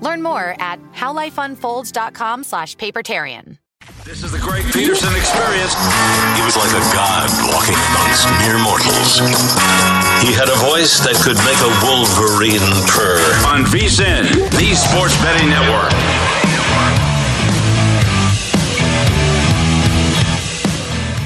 Learn more at howlifeunfolds.com slash papertarian. This is the Greg Peterson experience. He was like a god walking amongst mere mortals. He had a voice that could make a wolverine purr. On VSIN, the Sports Betting Network.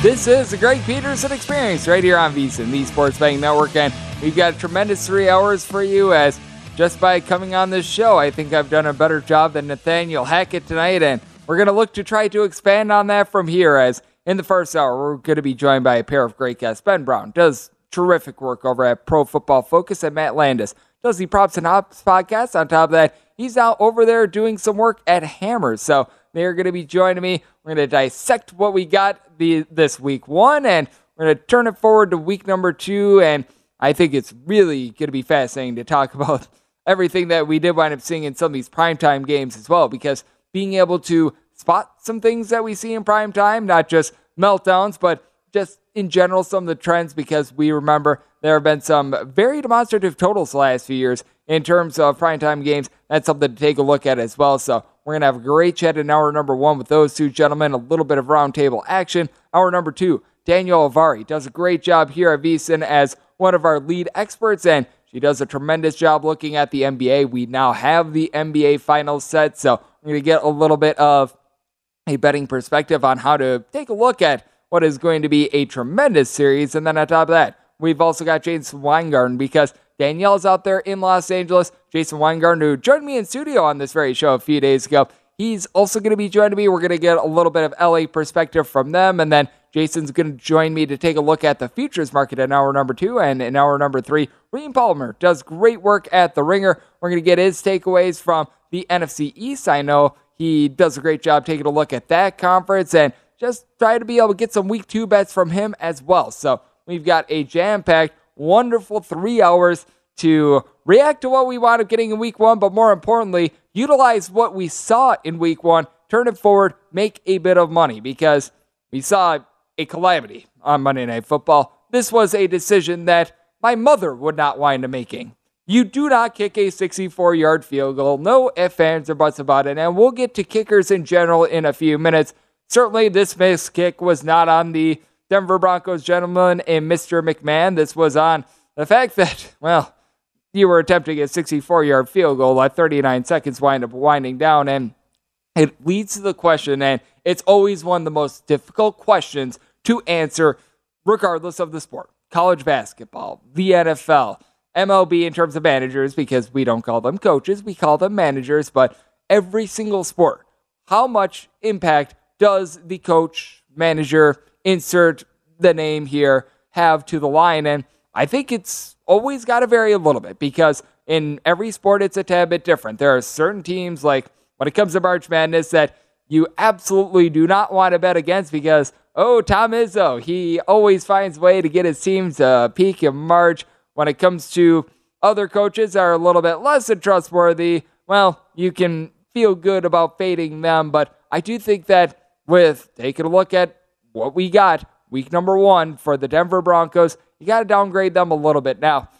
This is the Greg Peterson Experience right here on VSIN, the Sports Betting Network, and we've got a tremendous three hours for you as just by coming on this show, I think I've done a better job than Nathaniel Hackett tonight, and we're going to look to try to expand on that from here as in the first hour, we're going to be joined by a pair of great guests. Ben Brown does terrific work over at Pro Football Focus, and Matt Landis does the Props and Ops podcast. On top of that, he's out over there doing some work at Hammers. So they're going to be joining me. We're going to dissect what we got the, this week one, and we're going to turn it forward to week number two. And I think it's really going to be fascinating to talk about everything that we did wind up seeing in some of these primetime games as well, because being able to spot some things that we see in primetime, not just meltdowns, but just in general, some of the trends, because we remember there have been some very demonstrative totals the last few years in terms of primetime games. That's something to take a look at as well. So we're going to have a great chat in hour number one with those two gentlemen, a little bit of roundtable action. Hour number two, Danielle Avari does a great job here at VSIN as one of our lead experts, and she does a tremendous job looking at the NBA. We now have the NBA finals set, so we're going to get a little bit of a betting perspective on how to take a look at what is going to be a tremendous series. And then on top of that, we've also got Jason Weingarten because Danielle's out there in Los Angeles. Jason Weingarten, who joined me in studio on this very show a few days ago, he's also going to be joining me. We're going to get a little bit of LA perspective from them. And then Jason's going to join me to take a look at the futures market in hour number two. And in hour number three, Reem Palmer does great work at the ringer. We're going to get his takeaways from the NFC East. I know he does a great job taking a look at that conference and just try to be able to get some week two bets from him as well. So we've got a jam packed, wonderful three hours to react to what we wound up getting in week one, but more importantly, utilize what we saw in week one, turn it forward, make a bit of money because we saw a calamity on Monday Night Football. This was a decision that my mother would not wind up making. You do not kick a 64 yard field goal. No ifs, ands, or buts about it. And we'll get to kickers in general in a few minutes. Certainly, this missed kick was not on the Denver Broncos gentleman and Mr. McManus. This was on the fact that, well, you were attempting a 64 yard field goal at 39 seconds, wind up winding down. And it leads to the question, and it's always one of the most difficult questions to answer, regardless of the sport college basketball, the NFL MLB in terms of managers because we don't call them coaches, we call them managers, but every single sport, how much impact does the coach, manager, insert the name here, have to the line? And I think it's always got to vary a little bit because in every sport, it's a tad bit different. There are certain teams, like when it comes to March Madness, that you absolutely do not want to bet against because, oh, Tom Izzo, he always finds a way to get his team to uh, peak in March. When it comes to other coaches are a little bit less than trustworthy, well, you can feel good about fading them. But I do think that with taking a look at what we got week number one for the Denver Broncos, you got to downgrade them a little bit. Now,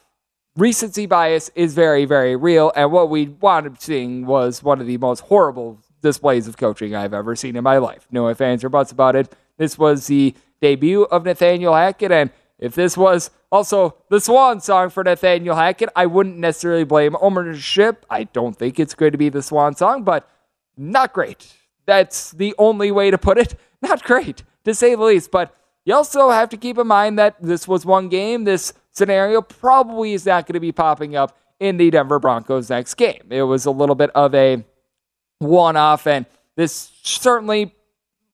recency bias is very, very real. And what we wound up seeing was one of the most horrible displays of coaching I've ever seen in my life. No ifs, ands, or buts about it. This was the debut of Nathaniel Hackett. And if this was also the swan song for Nathaniel Hackett, I wouldn't necessarily blame ownership. I don't think it's going to be the swan song, but not great. That's the only way to put it. Not great, to say the least. But you also have to keep in mind that this was one game. This scenario probably is not going to be popping up in the Denver Broncos next game. It was a little bit of a one off, and this certainly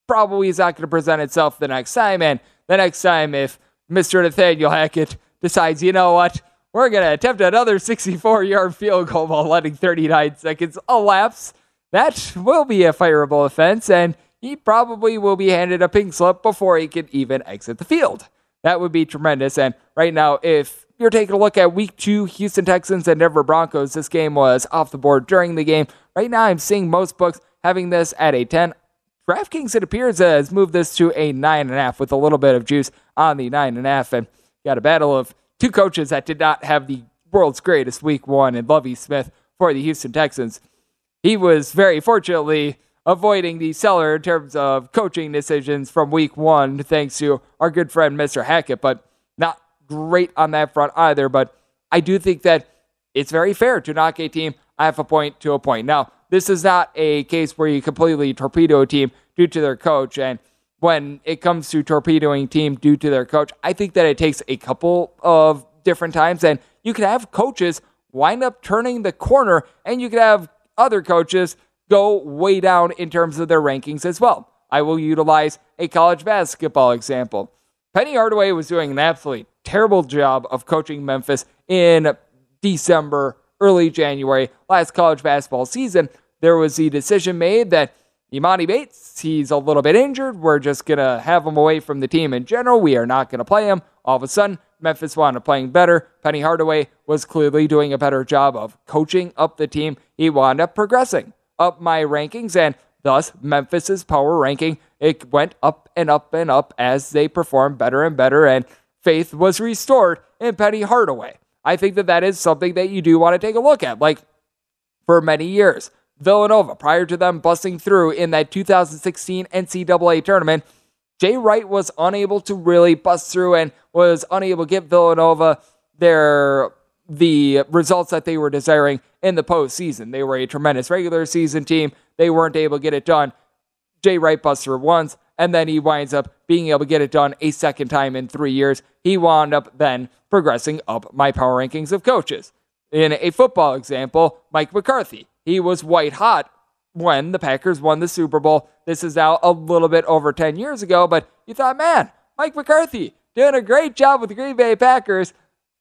probably is not going to present itself the next time. And the next time, if Mr. Nathaniel Hackett decides, you know what, we're going to attempt another 64 yard field goal while letting 39 seconds elapse, that will be a fireable offense, and he probably will be handed a pink slip before he can even exit the field. That would be tremendous. And right now, if you're taking a look at week two, Houston Texans and Denver Broncos, this game was off the board during the game. Right now, I'm seeing most books having this at a 10. DraftKings, it appears, has moved this to a 9.5 with a little bit of juice on the 9.5. And got a battle of two coaches that did not have the world's greatest week one and Lovie Smith for the Houston Texans. He was very fortunately avoiding the cellar in terms of coaching decisions from week one, thanks to our good friend Mr. Hackett, but not great on that front either. But I do think that it's very fair to knock a team half a point to a point. Now, this is not a case where you completely torpedo a team due to their coach. And when it comes to torpedoing team due to their coach, I think that it takes a couple of different times. And you can have coaches wind up turning the corner, and you can have other coaches go way down in terms of their rankings as well. I will utilize a college basketball example. Penny Hardaway was doing an absolutely terrible job of coaching Memphis in December, early January, last college basketball season. There was the decision made that Emoni Bates, he's a little bit injured. We're just going to have him away from the team in general. We are not going to play him. All of a sudden, Memphis wound up playing better. Penny Hardaway was clearly doing a better job of coaching up the team. He wound up progressing up my rankings, and thus Memphis's power ranking it went up and up and up as they performed better and better, and faith was restored in Penny Hardaway. I think that that is something that you do want to take a look at. Like for many years, Villanova, prior to them busting through in that 2016 NCAA tournament, Jay Wright was unable to really bust through and was unable to get Villanova their the results that they were desiring in the postseason. They were a tremendous regular season team. They weren't able to get it done. Jay Wright buster once, and then he winds up being able to get it done a second time in three years. He wound up then progressing up my power rankings of coaches. In a football example, Mike McCarthy. He was white hot when the Packers won the Super Bowl. This is now a little bit over 10 years ago, but you thought, man, Mike McCarthy doing a great job with the Green Bay Packers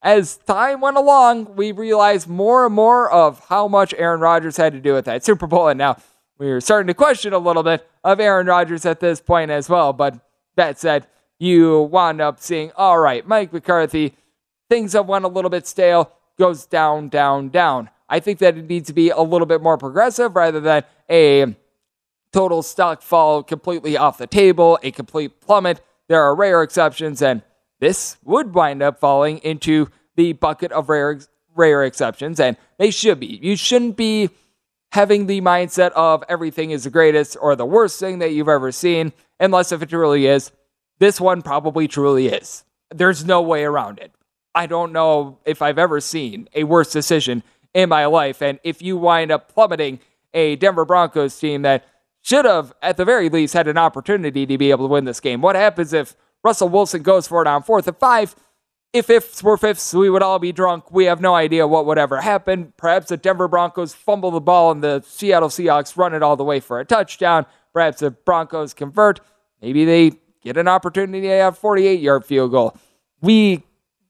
as time went along, we realized more and more of how much Aaron Rodgers had to do with that Super Bowl. And now we are starting to question a little bit of Aaron Rodgers at this point as well. But that said, you wound up seeing, all right, Mike McCarthy, things have went a little bit stale, goes down, down, down. I think that it needs to be a little bit more progressive rather than a total stock fall completely off the table, a complete plummet. There are rare exceptions, and this would wind up falling into the bucket of rare rare exceptions, and they should be. You shouldn't be having the mindset of everything is the greatest or the worst thing that you've ever seen, unless if it truly is. This one probably truly is. There's no way around it. I don't know if I've ever seen a worse decision in my life. And if you wind up plummeting a Denver Broncos team that should have, at the very least, had an opportunity to be able to win this game, what happens if Russell Wilson goes for it on fourth and five. if ifs were fifths, we would all be drunk. We have no idea what would ever happen. Perhaps the Denver Broncos fumble the ball and the Seattle Seahawks run it all the way for a touchdown. Perhaps the Broncos convert. Maybe they get an opportunity to have a 48 yard field goal. We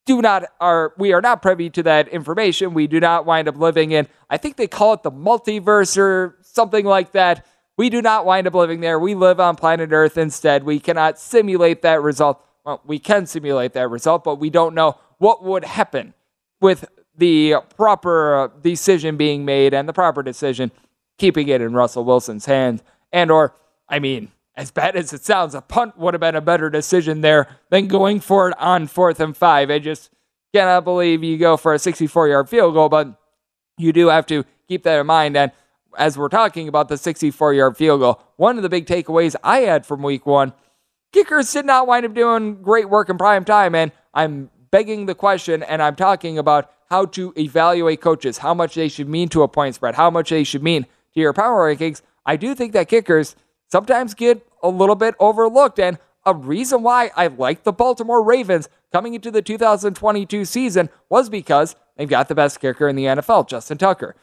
do not are we are not privy to that information. We do not wind up living in I think they call it the multiverse or something like that. We do not wind up living there. We live on planet Earth instead. We cannot simulate that result. Well, we can simulate that result, but we don't know what would happen with the proper decision being made and the proper decision keeping it in Russell Wilson's hands. And or I mean, as bad as it sounds, a punt would have been a better decision there than going for it on fourth and five. I just cannot believe you go for a 64 yard field goal, but you do have to keep that in mind. And as we're talking about the 64 yard field goal, one of the big takeaways I had from week one kickers did not wind up doing great work in prime time. And I'm begging the question and I'm talking about how to evaluate coaches, how much they should mean to a point spread, how much they should mean to your power rankings. I do think that kickers sometimes get a little bit overlooked. And a reason why I like the Baltimore Ravens coming into the 2022 season was because they've got the best kicker in the NFL, Justin Tucker.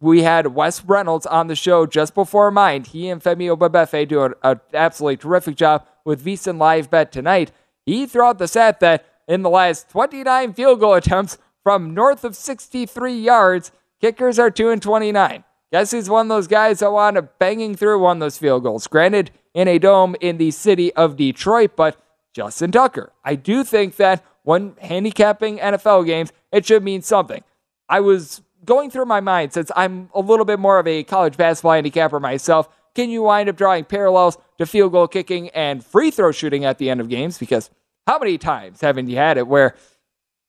We had Wes Reynolds on the show just before mine. He and Femi Abebefe do an absolutely terrific job with VSiN Live Bet tonight. He threw out the stat that in the last 29 field goal attempts from north of 63 yards, kickers are 2 and 29. Guess who's one of those guys that wound up banging through one of those field goals? Granted, in a dome in the city of Detroit, but Justin Tucker. I do think that when handicapping NFL games, it should mean something. I was going through my mind since I'm a little bit more of a college basketball handicapper myself. Can you wind up drawing parallels to field goal kicking and free throw shooting at the end of games? Because how many times haven't you had it where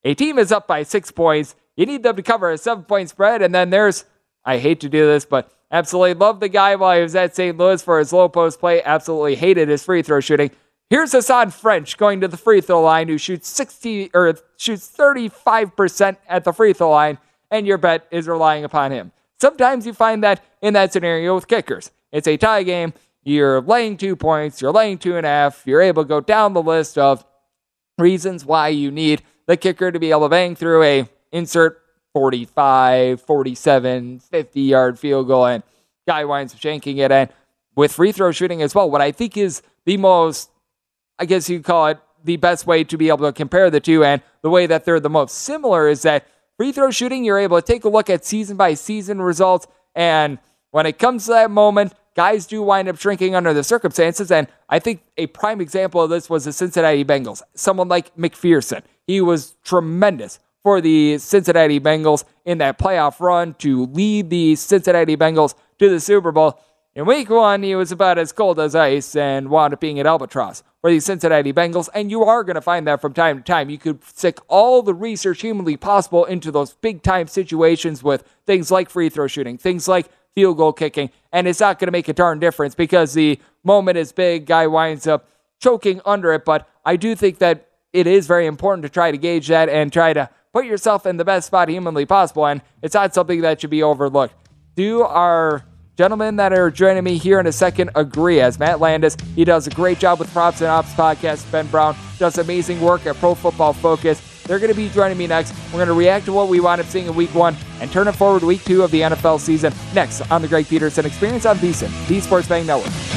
a team is up by six points, you need them to cover a seven point spread, and then there's I hate to do this, but absolutely loved the guy while he was at St. Louis for his low post play. Absolutely hated his free throw shooting. Here's Hasahn French going to the free throw line who shoots 60 or shoots 35% at the free throw line, and your bet is relying upon him. Sometimes you find that in that scenario with kickers. It's a tie game. You're laying two points, you're laying two and a half. You're able to go down the list of reasons why you need the kicker to be able to bang through a insert 45, 47, 50 yard field goal, and guy winds up shanking it. And with free throw shooting as well, what I think is the most, I guess you call it the best way to be able to compare the two, and the way that they're the most similar is that free throw shooting, you're able to take a look at season by season results. And when it comes to that moment, guys do wind up shrinking under the circumstances. And I think a prime example of this was the Cincinnati Bengals. Someone like McPherson. He was tremendous for the Cincinnati Bengals in that playoff run to lead the Cincinnati Bengals to the Super Bowl. In week one, he was about as cold as ice and wound up being an albatross for the Cincinnati Bengals. And you are going to find that from time to time. You could stick all the research humanly possible into those big time situations with things like free throw shooting, things like field goal kicking, and it's not going to make a darn difference because the moment is big, guy winds up choking under it. But I do think that it is very important to try to gauge that and try to put yourself in the best spot humanly possible, and it's not something that should be overlooked. Do our gentlemen that are joining me here in a second agree? As Matt Landis, he does a great job with Props and Ops podcast. Ben Brown does amazing work at Pro Football Focus. They're going to be joining me next. We're going to react to what we wound up seeing in week one and turn it forward week two of the NFL season next on the Greg Peterson Experience on VSiN, the Sports Betting Network.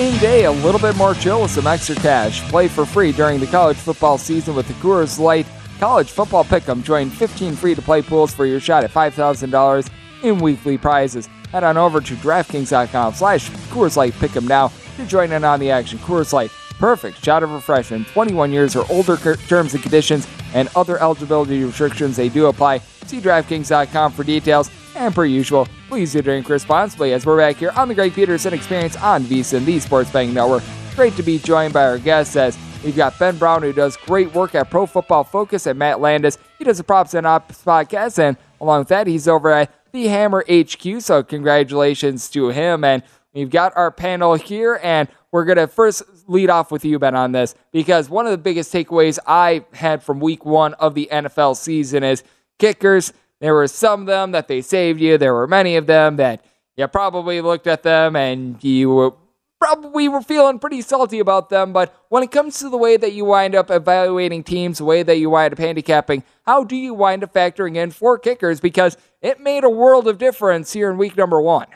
game day a little bit more chill with some extra cash. Play for free during the college football season with the Coors Light College Football Pick'em. Join 15 free-to-play pools for your shot at $5,000 in weekly prizes. Head on over to DraftKings.com slash Coors Light Pick'em now to join in on the action. Coors Light, perfect shot of refreshment. 21 years or older terms and conditions and other eligibility restrictions, they do apply. See DraftKings.com for details. And per usual, please do drink responsibly as we're back here on the Greg Peterson Experience on VSIN, the Sports Betting Network. Great to be joined by our guests as We've got Ben Brown, who does great work at Pro Football Focus, and Matt Landis. He does a Props and Ops podcast, and along with that, he's over at the Hammer HQ. So, congratulations to him. And we've got our panel here, and we're going to first lead off with you, Ben, on this, because one of the biggest takeaways I had from week one of the NFL season is kickers. There were some of them that they saved you, there were many of them that you probably looked at them and you were probably were feeling pretty salty about them. But when it comes to the way that you wind up evaluating teams, the way that you wind up handicapping, how do you wind up factoring in four kickers? Because it made a world of difference here in week number one.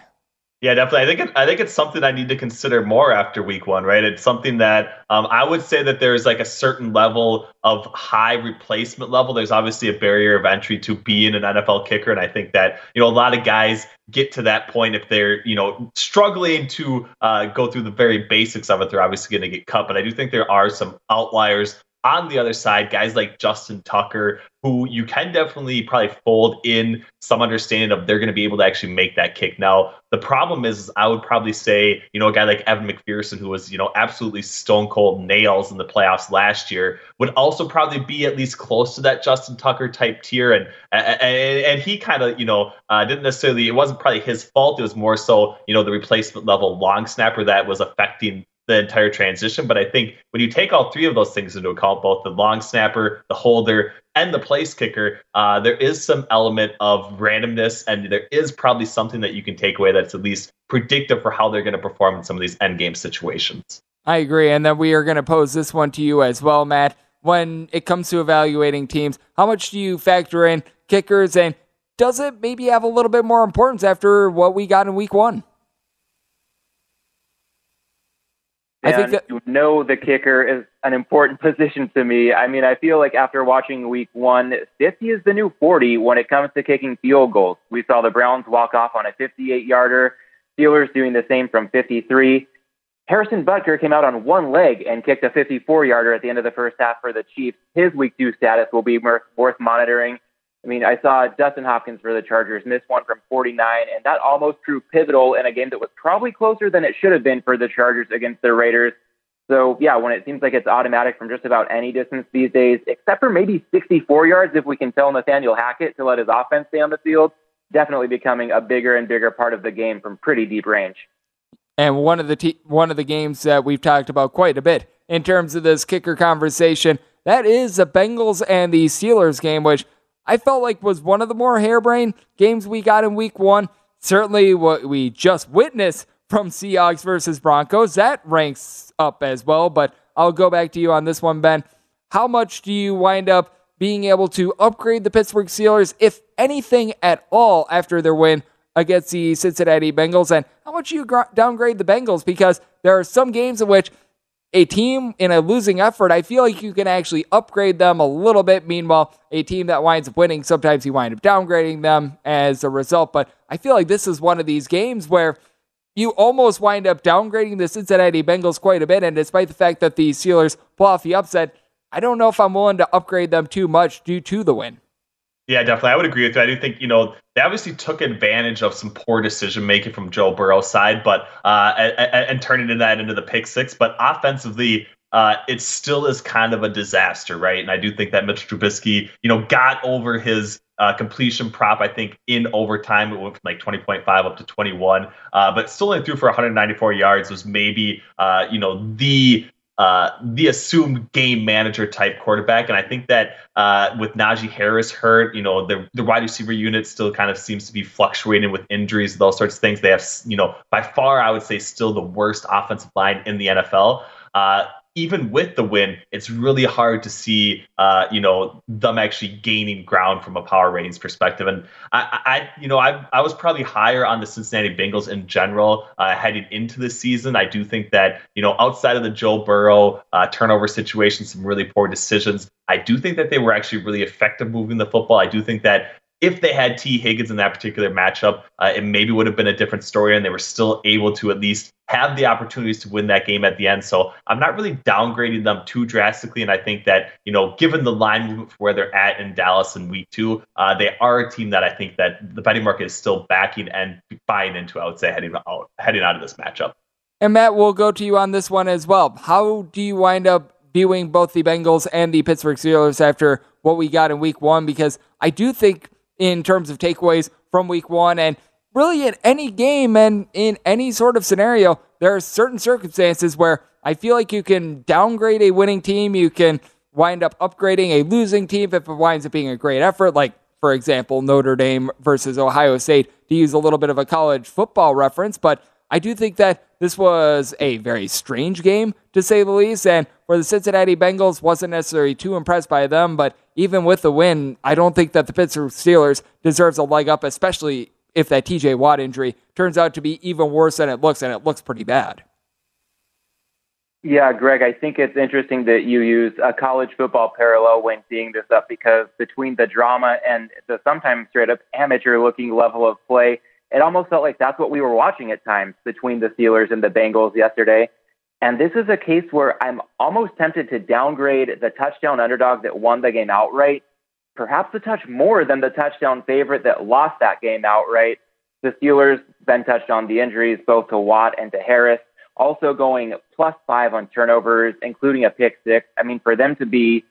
Yeah, definitely. I think it, I think it's something I need to consider more after week one, right? It's something that um, I would say that there's like a certain level of high replacement level. There's obviously a barrier of entry to being an NFL kicker, and I think that you know a lot of guys get to that point if they're you know struggling to uh, go through the very basics of it. They're obviously going to get cut, but I do think there are some outliers on the other side, guys like Justin Tucker, who you can definitely probably fold in some understanding of they're going to be able to actually make that kick. Now, the problem is, I would probably say, you know, a guy like Evan McPherson, who was, you know, absolutely stone cold nails in the playoffs last year, would also probably be at least close to that Justin Tucker type tier. And and, and he kind of, you know, uh, didn't necessarily, it wasn't probably his fault. It was more so, you know, the replacement level long snapper that was affecting the entire transition. But I think when you take all three of those things into account, both the long snapper, the holder, and the place kicker, uh, there is some element of randomness, and there is probably something that you can take away that's at least predictive for how they're going to perform in some of these end game situations. I agree, and then we are going to pose this one to you as well, Matt. When it comes to evaluating teams, how much do you factor in kickers, and does it maybe have a little bit more importance after what we got in Week One? And I think that, you know the kicker is an important position to me. I mean, I feel like after watching week one, 50 is the new 40 when it comes to kicking field goals. We saw the Browns walk off on a 58 yarder, Steelers doing the same from 53. Harrison Butker came out on one leg and kicked a 54 yarder at the end of the first half for the Chiefs. His week two status will be worth monitoring. I mean, I saw Dustin Hopkins for the Chargers miss one from 49, and that almost proved pivotal in a game that was probably closer than it should have been for the Chargers against the Raiders. So, yeah, when it seems like it's automatic from just about any distance these days, except for maybe 64 yards if we can tell Nathaniel Hackett to let his offense stay on the field, definitely becoming a bigger and bigger part of the game from pretty deep range. and one of the te- one of the games that we've talked about quite a bit in terms of this kicker conversation. That is the Bengals and the Steelers game, which I felt like was one of the more harebrained games we got in Week One. Certainly, what we just witnessed from Seahawks versus Broncos that ranks up as well. But I'll go back to you on this one, Ben. How much do you wind up being able to upgrade the Pittsburgh Steelers, if anything at all, after their win against the Cincinnati Bengals? And how much you downgrade the Bengals? Because there are some games in which a team in a losing effort, I feel like you can actually upgrade them a little bit. Meanwhile, a team that winds up winning, sometimes you wind up downgrading them as a result. But I feel like this is one of these games where you almost wind up downgrading the Cincinnati Bengals quite a bit. And despite the fact that the Steelers pull off the upset, I don't know if I'm willing to upgrade them too much due to the win. Yeah, definitely. I would agree with you. I do think, you know, they obviously took advantage of some poor decision making from Joe Burrow's side, but uh, and, and turning that into the pick six. But offensively, uh, it still is kind of a disaster, right? And I do think that Mitch Trubisky, you know, got over his uh, completion prop, I think, in overtime. It went from like 20.5 up to 21, uh, but still only threw for 194 yards. Was maybe, uh, you know, the uh, the assumed game manager type quarterback. And I think that uh, with Najee Harris hurt, you know, the, the wide receiver unit still kind of seems to be fluctuating with injuries, those sorts of things. They have, you know, by far, I would say, still the worst offensive line in the NFL. Uh, even with the win, it's really hard to see, uh, you know, them actually gaining ground from a power ratings perspective. And I, I you know, I, I was probably higher on the Cincinnati Bengals in general uh, heading into the season. I do think that, you know, outside of the Joe Burrow uh, turnover situation, some really poor decisions, I do think that they were actually really effective moving the football. I do think that if they had Tee Higgins in that particular matchup, uh, it maybe would have been a different story, and they were still able to at least have the opportunities to win that game at the end. So I'm not really downgrading them too drastically, and I think that you know, given the line movement for where they're at in Dallas in Week Two, uh, they are a team that I think that the betting market is still backing and buying into. I would say heading out heading out of this matchup. And Matt, we'll go to you on this one as well. How do you wind up viewing both the Bengals and the Pittsburgh Steelers after what we got in Week One? Because I do think in terms of takeaways from week one. And really, in any game and in any sort of scenario, there are certain circumstances where I feel like you can downgrade a winning team. You can wind up upgrading a losing team if it winds up being a great effort. Like, for example, Notre Dame versus Ohio State, to use a little bit of a college football reference. But I do think that this was a very strange game, to say the least. And for the Cincinnati Bengals, wasn't necessarily too impressed by them. But even with the win, I don't think that the Pittsburgh Steelers deserves a leg up, especially if that TJ Watt injury turns out to be even worse than it looks, and it looks pretty bad. Yeah, Greg, I think it's interesting that you use a college football parallel when seeing this up because between the drama and the sometimes straight up amateur looking level of play, it almost felt like that's what we were watching at times between the Steelers and the Bengals yesterday. And this is a case where I'm almost tempted to downgrade the touchdown underdog that won the game outright, perhaps a touch more than the touchdown favorite that lost that game outright. The Steelers then touched on the injuries both to Watt and to Harris, also going plus five on turnovers, including a pick six. I mean, for them to be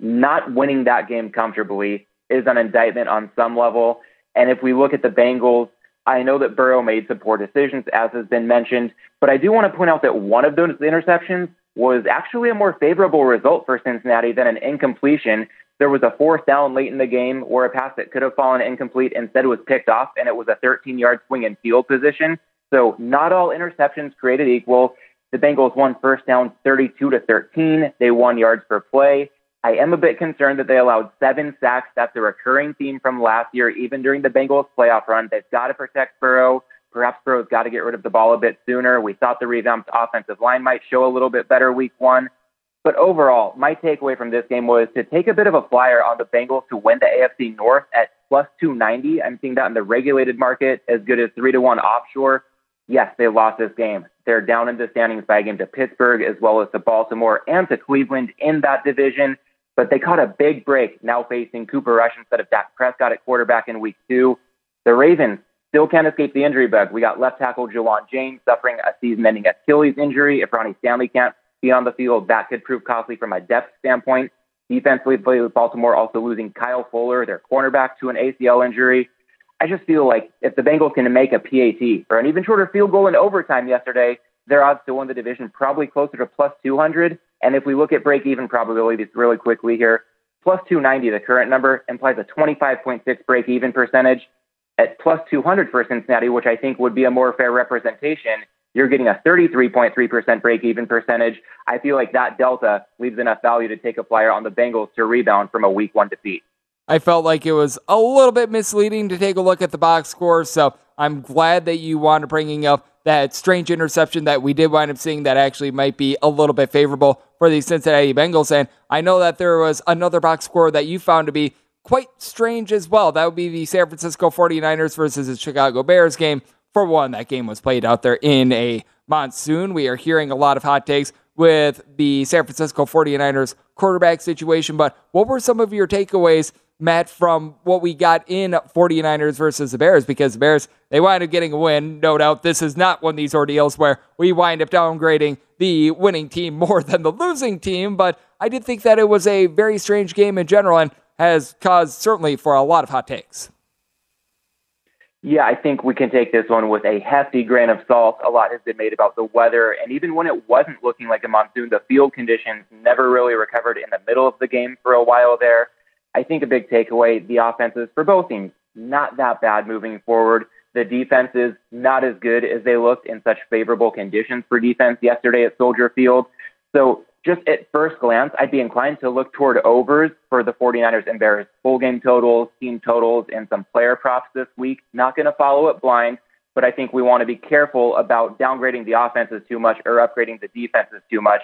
not winning that game comfortably is an indictment on some level. And if we look at the Bengals, I know that Burrow made some poor decisions, as has been mentioned, but I do want to point out that one of those interceptions was actually a more favorable result for Cincinnati than an incompletion. There was a fourth down late in the game where a pass that could have fallen incomplete instead was picked off, and it was a 13 yard swing in field position. So not all interceptions created equal. The Bengals won first down 32 to 13. They won yards per play. I am a bit concerned that they allowed seven sacks. That's a recurring theme from last year, even during the Bengals playoff run. They've got to protect Burrow. Perhaps Burrow's got to get rid of the ball a bit sooner. We thought the revamped offensive line might show a little bit better week one. But overall, my takeaway from this game was to take a bit of a flyer on the Bengals to win the AFC North at plus 290. I'm seeing that in the regulated market as good as 3 to 1 offshore. Yes, they lost this game. They're down in the standings by a game to Pittsburgh as well as to Baltimore and to Cleveland in that division. But they caught a big break now facing Cooper Rush instead of Dak Prescott at quarterback in week two. The Ravens still can't escape the injury bug. We got left tackle Ja'Wuan James suffering a season ending Achilles injury. If Ronnie Stanley can't be on the field, that could prove costly from a depth standpoint. Defensively, Baltimore also losing Kyle Fuller, their cornerback, to an ACL injury. I just feel like if the Bengals can make a PAT or an even shorter field goal in overtime yesterday, their odds to win the division probably closer to plus 200. And if we look at break even probabilities really quickly here, plus 290, the current number, implies a 25.6 break even percentage. At plus 200 for Cincinnati, which I think would be a more fair representation, you're getting a 33.3% break even percentage. I feel like that delta leaves enough value to take a flyer on the Bengals to rebound from a week one defeat. I felt like it was a little bit misleading to take a look at the box score, so I'm glad that you wanted bringing up that strange interception that we did wind up seeing that actually might be a little bit favorable for the Cincinnati Bengals. And I know that there was another box score that you found to be quite strange as well. That would be the San Francisco 49ers versus the Chicago Bears game. For one, that game was played out there in a monsoon. We are hearing a lot of hot takes with the San Francisco 49ers quarterback situation, but what were some of your takeaways Matt, from what we got in 49ers versus the Bears, because the Bears, they wind up getting a win. No doubt this is not one of these ordeals where we wind up downgrading the winning team more than the losing team, but I did think that it was a very strange game in general and has caused certainly for a lot of hot takes. Yeah, I think we can take this one with a hefty grain of salt. A lot has been made about the weather, and even when it wasn't looking like a monsoon, the field conditions never really recovered in the middle of the game for a while there. I think a big takeaway, the offenses for both teams, not that bad moving forward. The defense is not as good as they looked in such favorable conditions for defense yesterday at Soldier Field. So just at first glance, I'd be inclined to look toward overs for the 49ers and Bears full game totals, team totals, and some player props this week. Not going to follow it blind, but I think we want to be careful about downgrading the offenses too much or upgrading the defenses too much.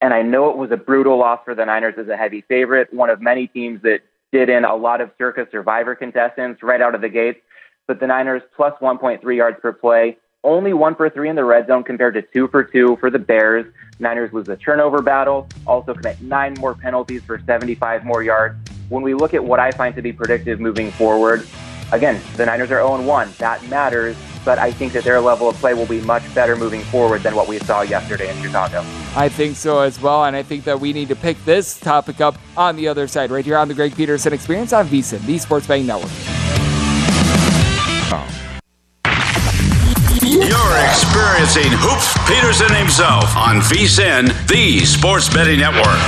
And I know it was a brutal loss for the Niners as a heavy favorite, one of many teams that did in a lot of Circa survivor contestants right out of the gates. But the Niners plus 1.3 yards per play, only one for three in the red zone compared to two for two for the Bears. Niners lose the turnover battle, also commit nine more penalties for 75 more yards. When we look at what I find to be predictive moving forward, again, the Niners are 0 1. That matters but I think that their level of play will be much better moving forward than what we saw yesterday in Chicago. I think so as well, and I think that we need to pick this topic up on the other side, right here on the Greg Peterson Experience on VSIN, the Sports Betting Network. You're experiencing Hoops Peterson himself on VSIN, the Sports Betting Network.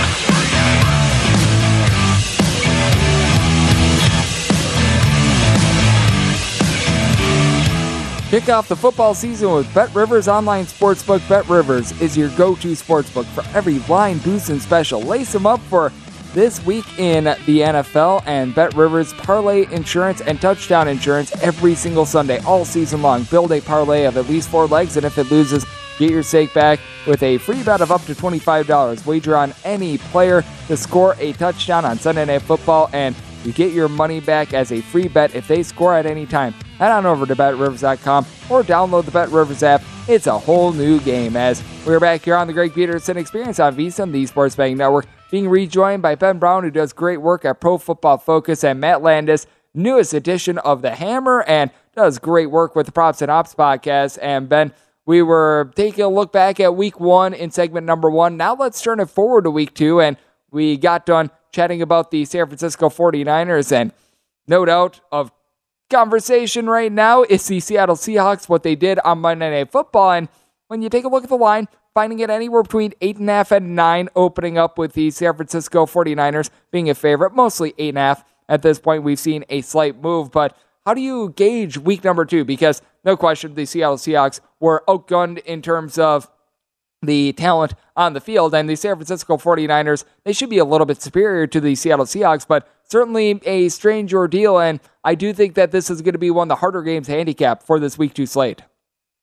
Kick off the football season with Bet Rivers Online Sportsbook. Bet Rivers is your go to sportsbook for every line boost and special. Lace them up for this week in the NFL and Bet Rivers parlay insurance and touchdown insurance every single Sunday, all season long. Build a parlay of at least four legs, and if it loses, get your stake back with a free bet of up to $25. Wager on any player to score a touchdown on Sunday Night Football and you get your money back as a free bet if they score at any time. Head on over to BetRivers.com or download the BetRivers app. It's a whole new game as we're back here on the Greg Peterson Experience on VSIN, the Sports Betting Network, being rejoined by Ben Brown, who does great work at Pro Football Focus, and Matt Landis, newest edition of The Hammer, and does great work with the Props and Ops podcast. And Ben, we were taking a look back at week one in segment number one. Now let's turn it forward to week two, and we got done chatting about the San Francisco 49ers. And no doubt of conversation right now is the Seattle Seahawks, what they did on Monday Night Football. And when you take a look at the line, finding it anywhere between 8.5 and 9, opening up with the San Francisco 49ers being a favorite, mostly 8.5. At this point, we've seen a slight move, but how do you gauge week number two? Because no question, the Seattle Seahawks were outgunned in terms of the talent on the field. And the San Francisco 49ers, they should be a little bit superior to the Seattle Seahawks, but certainly a strange ordeal. And I do think that this is going to be one of the harder games handicap for this week two slate.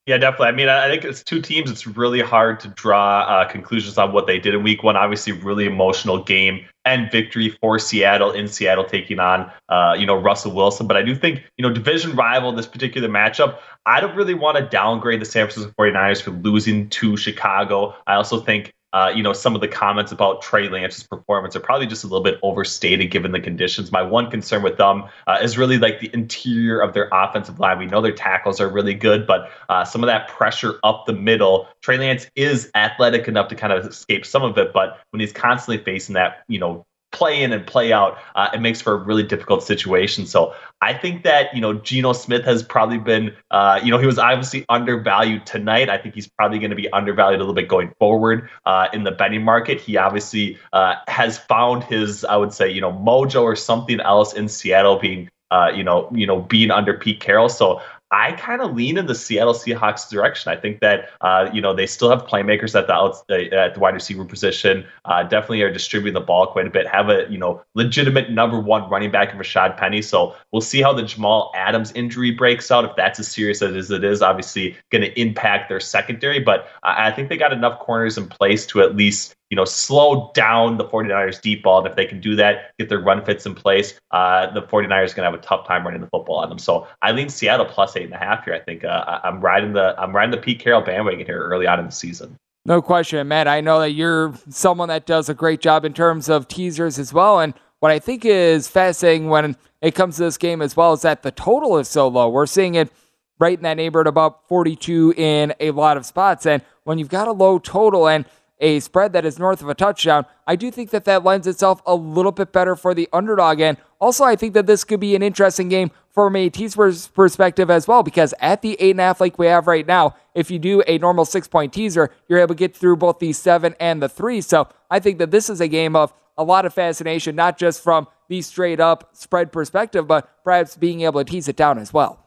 Yeah, definitely. I mean, I think it's two teams. It's really hard to draw uh, conclusions on what they did in week one. Obviously, really emotional game and victory for Seattle in Seattle taking on, uh, you know, Russell Wilson. But I do think, you know, division rival, this particular matchup, I don't really want to downgrade the San Francisco 49ers for losing to Chicago. I also think uh, you know, some of the comments about Trey Lance's performance are probably just a little bit overstated given the conditions. My one concern with them uh, is really like the interior of their offensive line. We know their tackles are really good, but uh, some of that pressure up the middle, Trey Lance is athletic enough to kind of escape some of it, but when he's constantly facing that, you know, play in and play out, uh, it makes for a really difficult situation. So I think that you know Geno Smith has probably been, uh, you know, he was obviously undervalued tonight. I think he's probably going to be undervalued a little bit going forward uh, in the betting market. He obviously uh, has found his, I would say, you know, mojo or something else in Seattle, being uh, you know, you know, being under Pete Carroll. So I kind of lean in the Seattle Seahawks direction. I think that uh, you know they still have playmakers at the out, uh, at the wide receiver position. Uh, definitely are distributing the ball quite a bit. Have a you know legitimate number one running back in Rashad Penny. So we'll see how the Jamal Adams injury breaks out. If that's as serious as it is, obviously going to impact their secondary. But I think they got enough corners in place to at least you know, slow down the 49ers deep ball. And if they can do that, get their run fits in place, uh, the 49ers are going to have a tough time running the football on them. So I lean Seattle plus eight and a half here. I think uh, I'm riding the I'm riding the Pete Carroll bandwagon here early on in the season. No question, Matt. I know that you're someone that does a great job in terms of teasers as well. And what I think is fascinating when it comes to this game as well is that the total is so low. We're seeing it right in that neighborhood about 42 in a lot of spots. And when you've got a low total and a spread that is north of a touchdown, I do think that that lends itself a little bit better for the underdog. And also, I think that this could be an interesting game from a teaser's perspective as well, because at the eight and a half like we have right now, if you do a normal six point teaser, you're able to get through both the seven and the three. So I think that this is a game of a lot of fascination, not just from the straight up spread perspective, but perhaps being able to tease it down as well.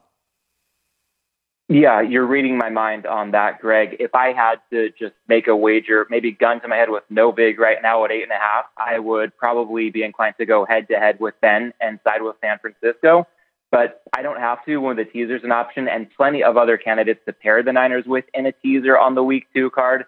Yeah, you're reading my mind on that, Greg. If I had to just make a wager, maybe gun to my head with no big right now at eight and a half, I would probably be inclined to go head to head with Ben and side with San Francisco. But I don't have to when the teaser's an option and plenty of other candidates to pair the Niners with in a teaser on the week two card.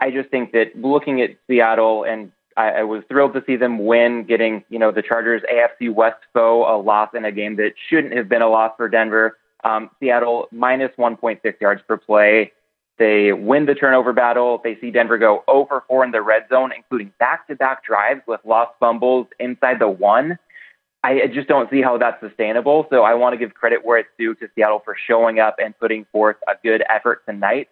I just think that looking at Seattle and I, I was thrilled to see them win, getting, you know, the Chargers AFC West foe a loss in a game that shouldn't have been a loss for Denver um, Seattle minus 1.6 yards per play. They win the turnover battle. They see Denver go over 4 in the red zone, including back to back drives with lost fumbles inside the one. I just don't see how that's sustainable. So I want to give credit where it's due to Seattle for showing up and putting forth a good effort tonight.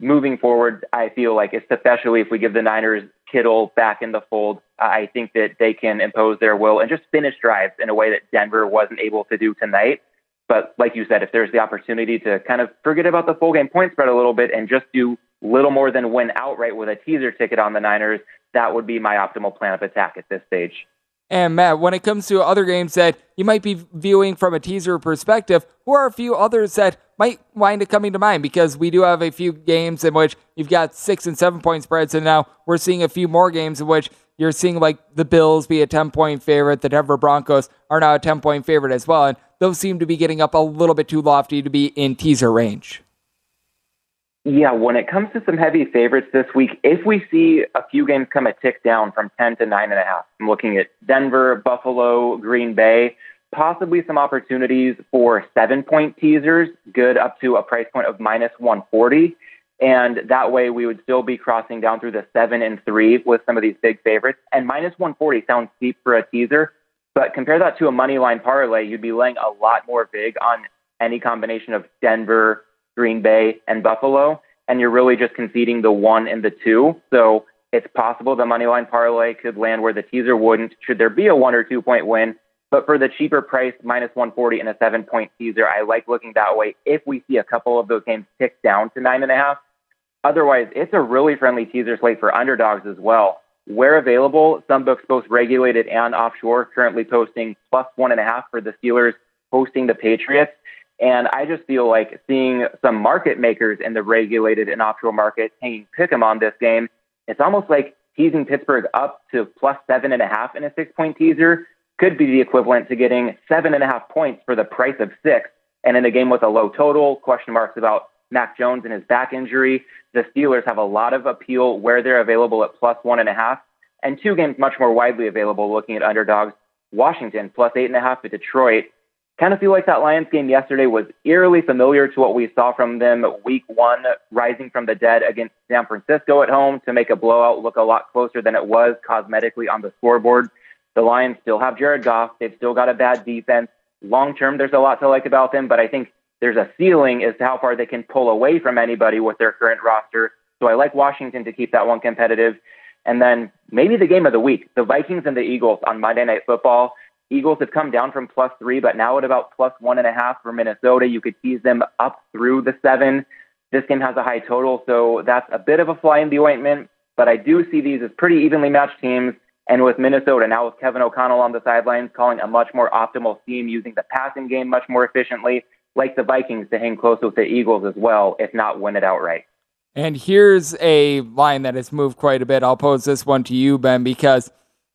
Moving forward, I feel like, especially if we give the Niners Kittle back in the fold, I think that they can impose their will and just finish drives in a way that Denver wasn't able to do tonight. But like you said, if there's the opportunity to kind of forget about the full game point spread a little bit and just do little more than win outright with a teaser ticket on the Niners, that would be my optimal plan of attack at this stage. And Matt, when it comes to other games that you might be viewing from a teaser perspective, who are a few others that might wind up coming to mind? Because we do have a few games in which you've got six and seven point spreads, and now we're seeing a few more games in which you're seeing like the Bills be a 10 point favorite, the Denver Broncos are now a 10 point favorite as well. And those seem to be getting up a little bit too lofty to be in teaser range. Yeah, when it comes to some heavy favorites this week, if we see a few games come a tick down from 10 to 9.5, I'm looking at Denver, Buffalo, Green Bay, possibly some opportunities for seven point teasers, good up to a price point of minus 140. And that way we would still be crossing down through the seven and three with some of these big favorites. And minus 140 sounds steep for a teaser, but compare that to a money line parlay, you'd be laying a lot more big on any combination of Denver, Green Bay, and Buffalo, and you're really just conceding the one and the two. So it's possible the money line parlay could land where the teaser wouldn't, should there be a one or two point win. But for the cheaper price, minus 140 and a seven point teaser, I like looking that way if we see a couple of those games tick down to nine and a half. Otherwise, it's a really friendly teaser slate for underdogs as well. Where available, some books, both regulated and offshore, currently posting plus one and a half for the Steelers hosting the Patriots. And I just feel like seeing some market makers in the regulated and offshore market hanging pick 'em on this game, it's almost like teasing Pittsburgh up to plus seven and a half in a six point teaser could be the equivalent to getting seven and a half points for the price of six. And in a game with a low total, question marks about Mac Jones and his back injury. The Steelers have a lot of appeal where they're available at plus one and a half, and two games much more widely available looking at underdogs. Washington plus eight and a half at Detroit. Kind of feel like that Lions game yesterday was eerily familiar to what we saw from them week one, rising from the dead against San Francisco at home to make a blowout look a lot closer than it was cosmetically on the scoreboard. The Lions still have Jared Goff. They've still got a bad defense. Long term, there's a lot to like about them, but I think there's a ceiling as to how far they can pull away from anybody with their current roster. So I like Washington to keep that one competitive. And then maybe the game of the week, the Vikings and the Eagles on Monday Night Football. Eagles have come down from plus three, but now at about plus one and a half for Minnesota. You could tease them up through the seven. This game has a high total, so that's a bit of a fly in the ointment. But I do see these as pretty evenly matched teams. And with Minnesota, now with Kevin O'Connell on the sidelines, calling a much more optimal scheme, using the passing game much more efficiently, like the Vikings to hang close with the Eagles as well, if not win it outright. And here's a line that has moved quite a bit. I'll pose this one to you, Ben, because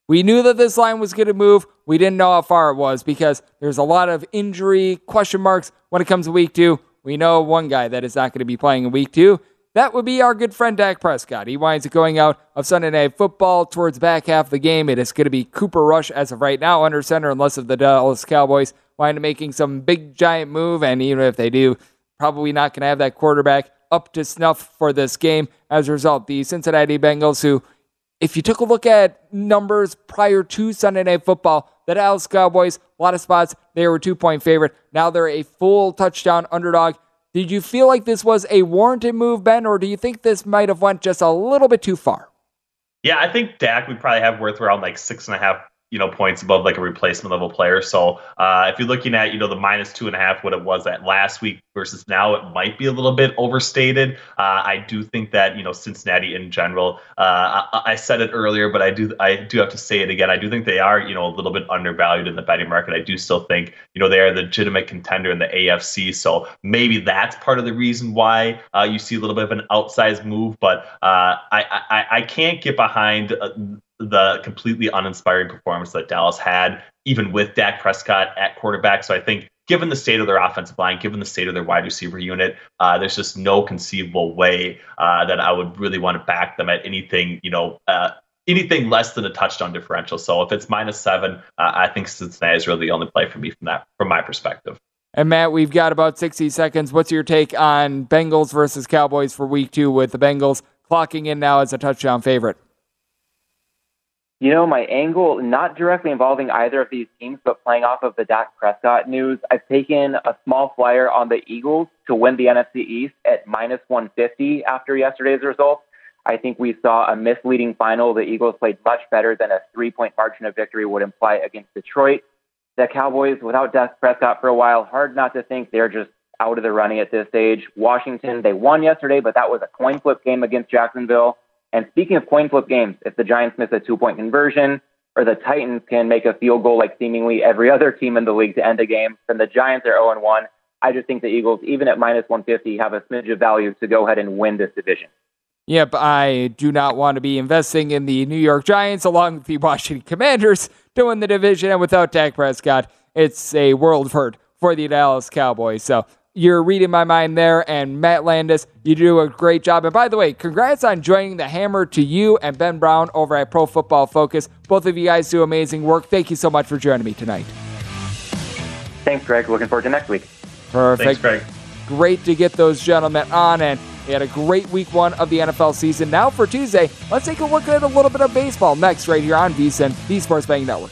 we knew that this line was going to move. We didn't know how far it was because there's a lot of injury question marks when it comes to week two. We know one guy that is not going to be playing in week two. That would be our good friend Dak Prescott. He winds up going out of Sunday Night Football towards back half of the game. It is going to be Cooper Rush as of right now under center, unless if the Dallas Cowboys wind up making some big giant move. And even if they do, probably not going to have that quarterback up to snuff for this game. As a result, the Cincinnati Bengals, who, if you took a look at numbers prior to Sunday Night Football, the Dallas Cowboys, a lot of spots, they were two point favorite. Now they're a full touchdown underdog. Did you feel like this was a warranted move, Ben, or do you think this might have went just a little bit too far? Yeah, I think Dak would probably have worth around like six and a half you know points above like a replacement level player. So uh, if you're looking at you know the minus two and a half, what it was at last week versus now, it might be a little bit overstated. Uh, I do think that you know Cincinnati in general. Uh, I, I, said it earlier, but I do I do have to say it again. I do think they are you know a little bit undervalued in the betting market. I do still think you know they are the legitimate contender in the AFC. So maybe that's part of the reason why uh, you see a little bit of an outsized move. But uh, I, I I can't get behind uh, the completely uninspiring performance that Dallas had, even with Dak Prescott at quarterback. So I think, given the state of their offensive line, given the state of their wide receiver unit, uh, there's just no conceivable way uh, that I would really want to back them at anything, you know. Uh, anything less than a touchdown differential. So if it's minus seven, uh, I think Cincinnati is really the only play for me from that, from my perspective. And Matt, we've got about 60 seconds. What's your take on Bengals versus Cowboys for week two with the Bengals clocking in now as a touchdown favorite? You know, my angle, not directly involving either of these teams, but playing off of the Dak Prescott news, I've taken a small flyer on the Eagles to win the NFC East at minus 150 after yesterday's results. I think we saw a misleading final. The Eagles played much better than a three point margin of victory would imply against Detroit. The Cowboys, without Dak Prescott for a while, hard not to think they're just out of the running at this stage. Washington, they won yesterday, but that was a coin flip game against Jacksonville. And speaking of coin flip games, if the Giants miss a two point conversion or the Titans can make a field goal like seemingly every other team in the league to end a game, then the Giants are 0 1. I just think the Eagles, even at minus 150, have a smidge of value to go ahead and win this division. Yep, I do not want to be investing in the New York Giants along with the Washington Commanders to win the division. And without Dak Prescott, it's a world of hurt for the Dallas Cowboys. So you're reading my mind there. And Matt Landis, you do a great job. And by the way, congrats on joining the Hammer to you and Ben Brown over at Pro Football Focus. Both of you guys do amazing work. Thank you so much for joining me tonight. Thanks, Greg. Looking forward to next week. Perfect. Thanks, Greg. Great to get those gentlemen on. And we had a great week one of the NFL season. Now for Tuesday, let's take a look at a little bit of baseball next, right here on VSIN, the Sports Betting Network.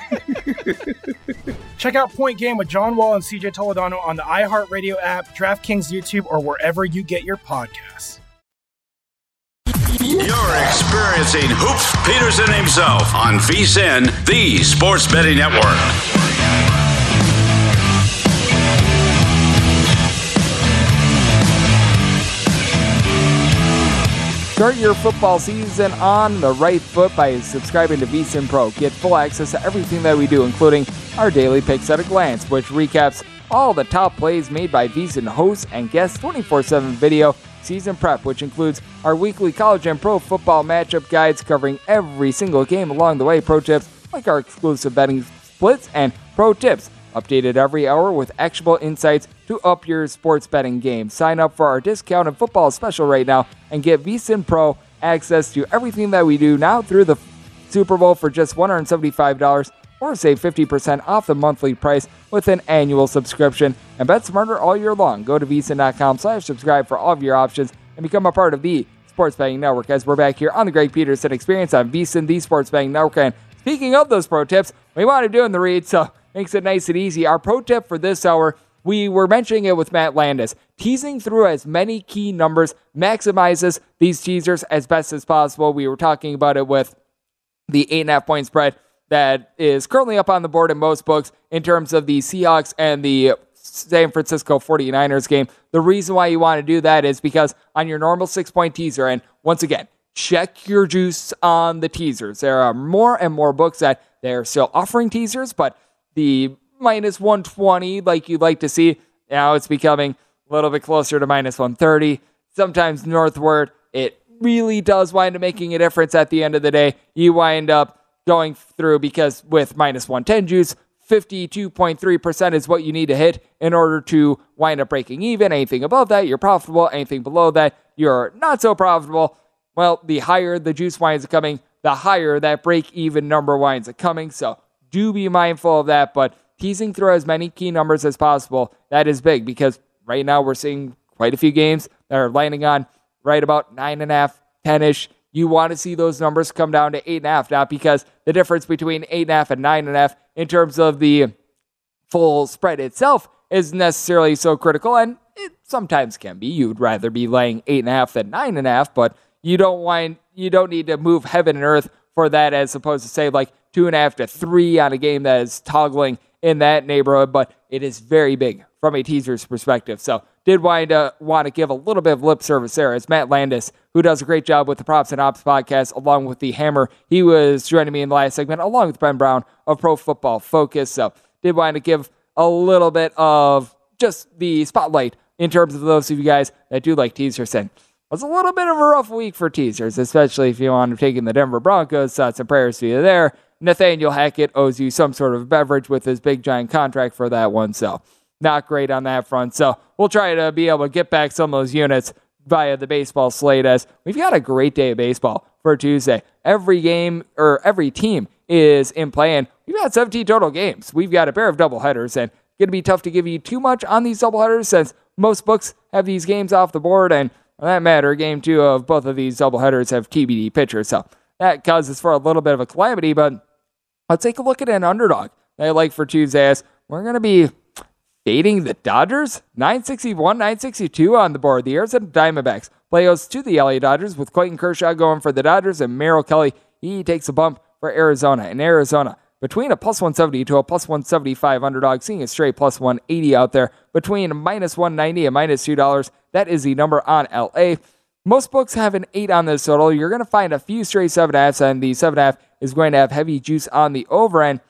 Check out Point Game with John Wall and CJ Toledano on the iHeartRadio app, DraftKings YouTube, or wherever you get your podcasts. You're experiencing Hoops Peterson himself on VSIN, the Sports Betting Network. Start your football season on the right foot by subscribing to VSIN Pro. Get full access to everything that we do, including our daily picks at a glance, which recaps all the top plays made by VSIN hosts and guests 24 7 video, season prep, which includes our weekly college and pro football matchup guides covering every single game along the way, pro tips like our exclusive betting splits and pro tips updated every hour with actionable insights to up your sports betting game. Sign up for our discounted football special right now and get VSIN Pro access to everything that we do now through the Super Bowl for just $175 or save 50% off the monthly price with an annual subscription. And bet smarter all year long. Go to VSIN.com slash subscribe for all of your options and become a part of the Sports Betting Network as we're back here on the Greg Peterson Experience on VSIN, the Sports Betting Network. And speaking of those pro tips, we want to do in the read, so makes it nice and easy. Our pro tip for this hour, we were mentioning it with Matt Landis. Teasing through as many key numbers maximizes these teasers as best as possible. We were talking about it with the eight and a half point spread that is currently up on the board in most books in terms of the Seahawks and the San Francisco 49ers game. The reason why you want to do that is because on your normal six point teaser, and once again, check your juice on the teasers. There are more and more books that they're still offering teasers, but the minus 120, like you'd like to see, now it's becoming a little bit closer to minus 130. Sometimes northward, it really does wind up making a difference at the end of the day. You wind up going through because with minus 110 juice, 52.3% is what you need to hit in order to wind up breaking even. Anything above that, you're profitable. Anything below that, you're not so profitable. Well, the higher the juice winds up coming, the higher that break even number winds up coming. So do be mindful of that, but teasing through as many key numbers as possible, that is big because right now we're seeing quite a few games that are landing on right about nine and a half, 10 ish. You want to see those numbers come down to eight and a half, not because the difference between eight and a half and nine and a half in terms of the full spread itself is necessarily so critical, and it sometimes can be. You'd rather be laying eight and a half than nine and a half, but you don't want you don't need to move heaven and earth for that as opposed to say like two and a half to three on a game that is toggling in that neighborhood, but it is very big from a teaser's perspective. So did wind up want to give a little bit of lip service there. It's Matt Landis, who does a great job with the Props and Ops podcast, along with the Hammer. He was joining me in the last segment, along with Ben Brown of Pro Football Focus. So did wind up give a little bit of just the spotlight in terms of those of you guys that do like teasers. And it was a little bit of a rough week for teasers, especially if you want to take in the Denver Broncos. Thoughts and prayers to you there. Nathaniel Hackett owes you some sort of beverage with his big giant contract for that one. So not great on that front. So we'll try to be able to get back some of those units via the baseball slate as we've got a great day of baseball for Tuesday. Every game or every team is in play, and we've got 17 total games. We've got a pair of doubleheaders, and it's going to be tough to give you too much on these doubleheaders since most books have these games off the board, and for that matter, game two of both of these doubleheaders have TBD pitchers. So that causes for a little bit of a calamity, but let's take a look at an underdog I like for Tuesdays. We're going to be fading the Dodgers. 961, 962 on the board. The Arizona Diamondbacks play host to the LA Dodgers with Clayton Kershaw going for the Dodgers and Merrill Kelly. He takes a bump for Arizona. And Arizona, between a plus 170 to a plus 175 underdog, seeing a straight plus 180 out there, between minus 190 and minus $2. That is the number on LA. Most books have an 8 on this total. You're going to find a few straight 7.5s, and the 7.5 is going to have heavy juice on the over end.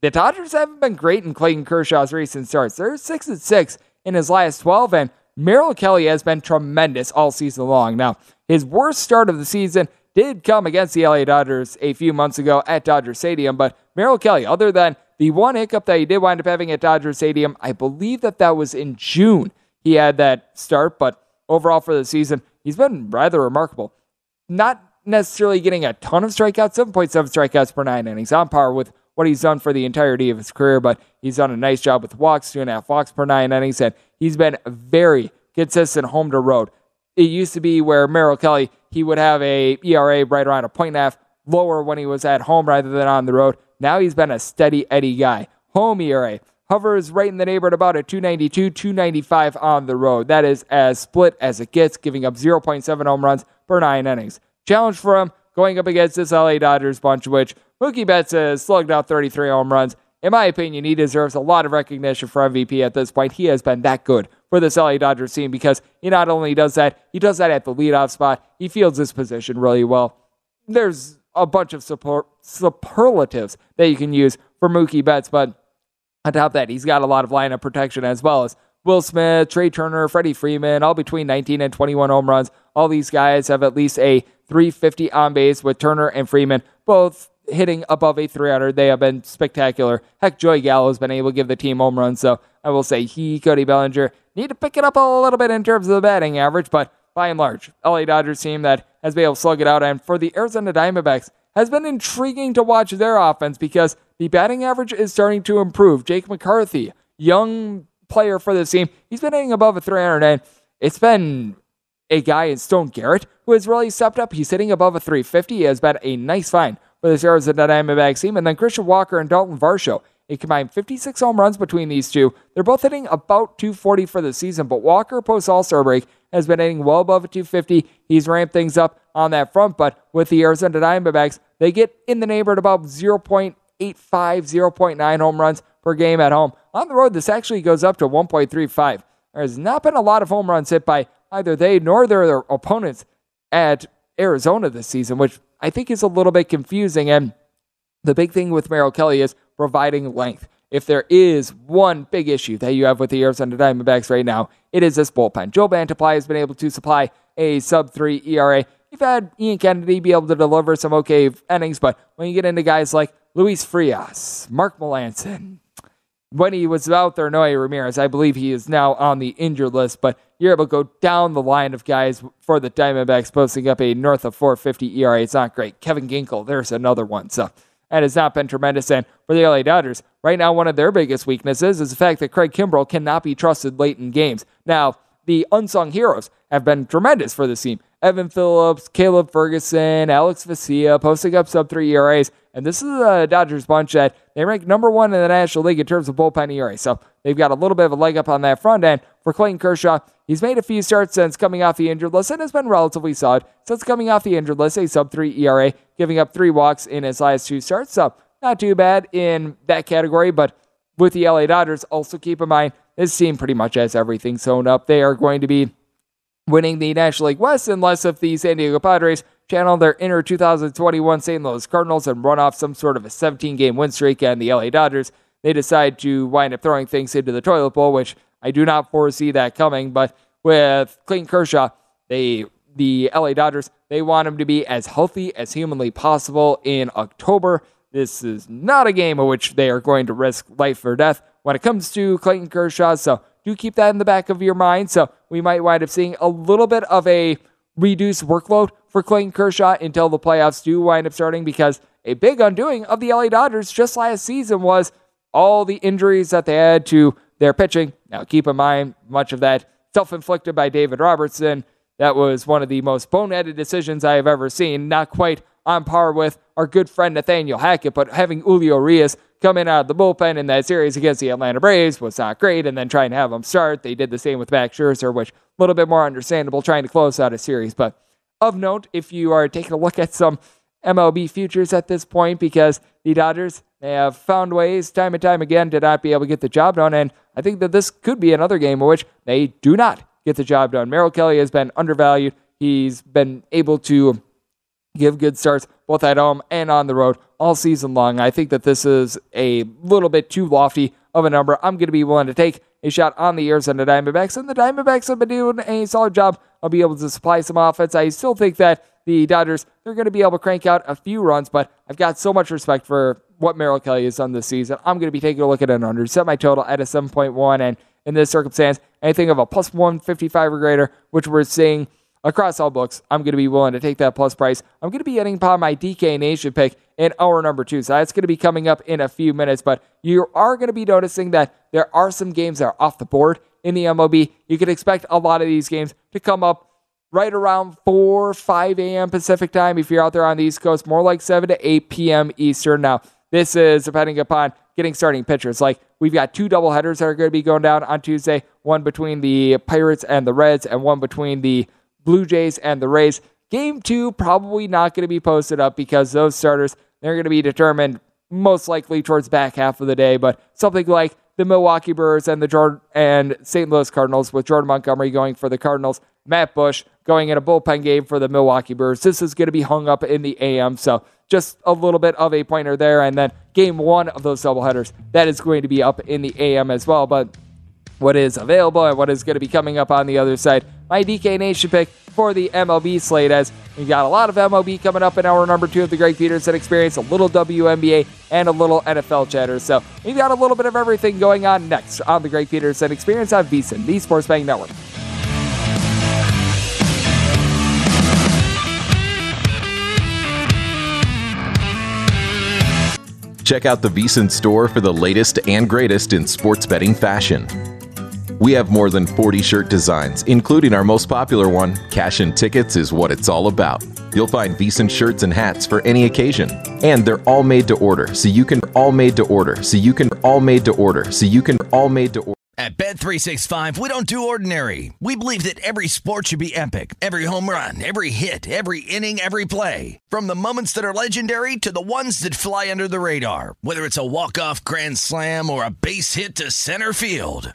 The Dodgers haven't been great in Clayton Kershaw's recent starts. They're 6 and 6 in his last 12, and Merrill Kelly has been tremendous all season long. Now, his worst start of the season did come against the LA Dodgers a few months ago at Dodger Stadium, but Merrill Kelly, other than the one hiccup that he did wind up having at Dodger Stadium, I believe that that was in June. He had that start, but overall for the season, he's been rather remarkable. Not necessarily getting a ton of strikeouts, 7.7 strikeouts per nine innings, on par with what he's done for the entirety of his career, but he's done a nice job with walks, two and a half walks per nine innings, and he's been very consistent home to road. It used to be where Merrill Kelly, he would have a ERA right around a point and a half lower when he was at home rather than on the road. Now he's been a steady Eddie guy. Home ERA hovers right in the neighborhood about a 292, 295 on the road. That is as split as it gets, giving up 0.7 home runs per nine innings. Challenge for him going up against this LA Dodgers bunch, which Mookie Betts has slugged out 33 home runs. In my opinion, he deserves a lot of recognition for MVP at this point. He has been that good for this LA Dodgers team because he not only does that, he does that at the leadoff spot. He fields his position really well. There's a bunch of support, superlatives that you can use for Mookie Betts, but on top of that, he's got a lot of lineup protection as well as Will Smith, Trea Turner, Freddie Freeman, all between 19 and 21 home runs. All these guys have at least a 350 on base with Turner and Freeman both hitting above a 300. They have been spectacular. Heck, Joey Gallo has been able to give the team home runs. So I will say he, Cody Bellinger, need to pick it up a little bit in terms of the batting average. But by and large, LA Dodgers team that has been able to slug it out. And for the Arizona Diamondbacks, has been intriguing to watch their offense because the batting average is starting to improve. Jake McCarthy, young player for this team, he's been hitting above a 300. And it's been a guy in Stone Garrett who has really stepped up. He's hitting above a 350. He has been a nice find for this Arizona Diamondbacks team. And then Christian Walker and Dalton Varsho. A combined 56 home runs between these two. They're both hitting about 240 for the season, but Walker post All Star break has been hitting well above a 250. He's ramped things up on that front, but with the Arizona Diamondbacks, they get in the neighborhood about 0.85, 0.9 home runs per game at home. On the road, this actually goes up to 1.35. There has not been a lot of home runs hit by either they nor their opponents at Arizona this season, which I think is a little bit confusing. And the big thing with Merrill Kelly is providing length. If there is one big issue that you have with the Arizona Diamondbacks right now, it is this bullpen. Joe Mantiply has been able to supply a sub three ERA. You've had Ian Kennedy be able to deliver some okay innings, but when you get into guys like Luis Frias, Mark Melancon, when he was out there, Noe Ramirez, I believe he is now on the injured list, but you're able to go down the line of guys for the Diamondbacks posting up a north of 450 ERA. It's not great. Kevin Ginkel, there's another one. So that has not been tremendous. And for the LA Dodgers, right now, one of their biggest weaknesses is the fact that Craig Kimbrel cannot be trusted late in games. Now, the unsung heroes have been tremendous for this team. Evan Phillips, Caleb Ferguson, Alex Vesia posting up sub three ERAs. And this is a Dodgers bunch that they rank number one in the National League in terms of bullpen ERA. So they've got a little bit of a leg up on that front end. For Clayton Kershaw, he's made a few starts since coming off the injured list and has been relatively solid since coming off the injured list, a sub three ERA, giving up three walks in his last two starts. So not too bad in that category. But with the LA Dodgers, also keep in mind this team pretty much has everything sewn up. They are going to be winning the National League West unless if the San Diego Padres channel their inner 2021 St. Louis Cardinals and run off some sort of a 17 game win streak and the LA Dodgers they decide to wind up throwing things into the toilet bowl, which I do not foresee that coming. But with Clayton Kershaw, they the LA Dodgers, they want him to be as healthy as humanly possible in October. This is not a game in which they are going to risk life or death when it comes to Clayton Kershaw. So do keep that in the back of your mind. So we might wind up seeing a little bit of a reduced workload for Clayton Kershaw until the playoffs do wind up starting because a big undoing of the LA Dodgers just last season was all the injuries that they had to their pitching. Now, keep in mind, much of that self inflicted by David Robertson. That was one of the most boneheaded decisions I have ever seen. Not quite on par with our good friend Nathaniel Hackett, but having Julio Urias come in out of the bullpen in that series against the Atlanta Braves was not great, and then trying to have him start. They did the same with Max Scherzer, which a little bit more understandable trying to close out a series. But of note, if you are taking a look at some MLB futures at this point because the Dodgers they have found ways time and time again to not be able to get the job done. And I think that this could be another game in which they do not get the job done. Merrill Kelly has been undervalued. He's been able to give good starts both at home and on the road all season long. I think that this is a little bit too lofty of a number. I'm going to be willing to take a shot on the the Diamondbacks, and the Diamondbacks have been doing a solid job of being able to supply some offense. I still think that the Dodgers, they're going to be able to crank out a few runs, but I've got so much respect for what Merrill Kelly has done this season. I'm going to be taking a look at an under, set my total at a 7.1, and in this circumstance, anything of a plus 155 or greater, which we're seeing across all books, I'm going to be willing to take that plus price. I'm going to be getting upon my DK Nation pick in hour number two. So that's going to be coming up in a few minutes. But you are going to be noticing that there are some games that are off the board in the MLB. You can expect a lot of these games to come up right around 4, 5 a.m. Pacific time if you're out there on the East Coast, more like 7 to 8 p.m. Eastern. Now, this is depending upon getting starting pitchers. Like we've got two doubleheaders that are going to be going down on Tuesday, one between the Pirates and the Reds, and one between the Blue Jays and the Rays. Game two probably not going to be posted up because those starters they're going to be determined most likely towards back half of the day. But something like the Milwaukee Brewers and the Jordan and St. Louis Cardinals with Jordan Montgomery going for the Cardinals, Matt Bush going in a bullpen game for the Milwaukee Brewers. This is going to be hung up in the AM, so just a little bit of a pointer there. And then game one of those doubleheaders that is going to be up in the AM as well. But what is available and what is going to be coming up on the other side. My DK Nation pick for the MLB slate as we've got a lot of MLB coming up in hour number two of the Greg Peterson Experience, a little WNBA and a little NFL chatter. So we've got a little bit of everything going on next on the Greg Peterson Experience on VSiN, the Sports Betting Network. Check out the VSiN store for the latest and greatest in sports betting fashion. We have more than 40 shirt designs, including our most popular one, Cash and Tickets is what it's all about. You'll find VSiN shirts and hats for any occasion. And they're all made to order, so you can all made to order, so you can all made to order, so you can all made to order. At Bet365, we don't do ordinary. We believe that every sport should be epic. Every home run, every hit, every inning, every play. From the moments that are legendary to the ones that fly under the radar. Whether it's a walk-off grand slam or a base hit to center field.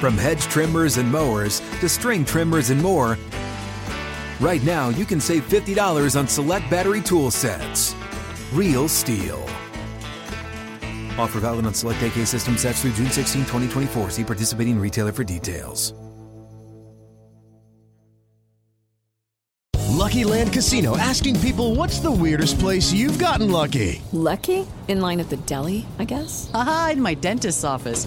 From hedge trimmers and mowers to string trimmers and more, right now you can save $50 on select battery tool sets. Real STIHL. Offer valid on select AK system sets through June 16, 2024. See participating retailer for details. Lucky Land Casino asking people what's the weirdest place you've gotten lucky? Lucky? In line at the deli, I guess? Aha, in my dentist's office.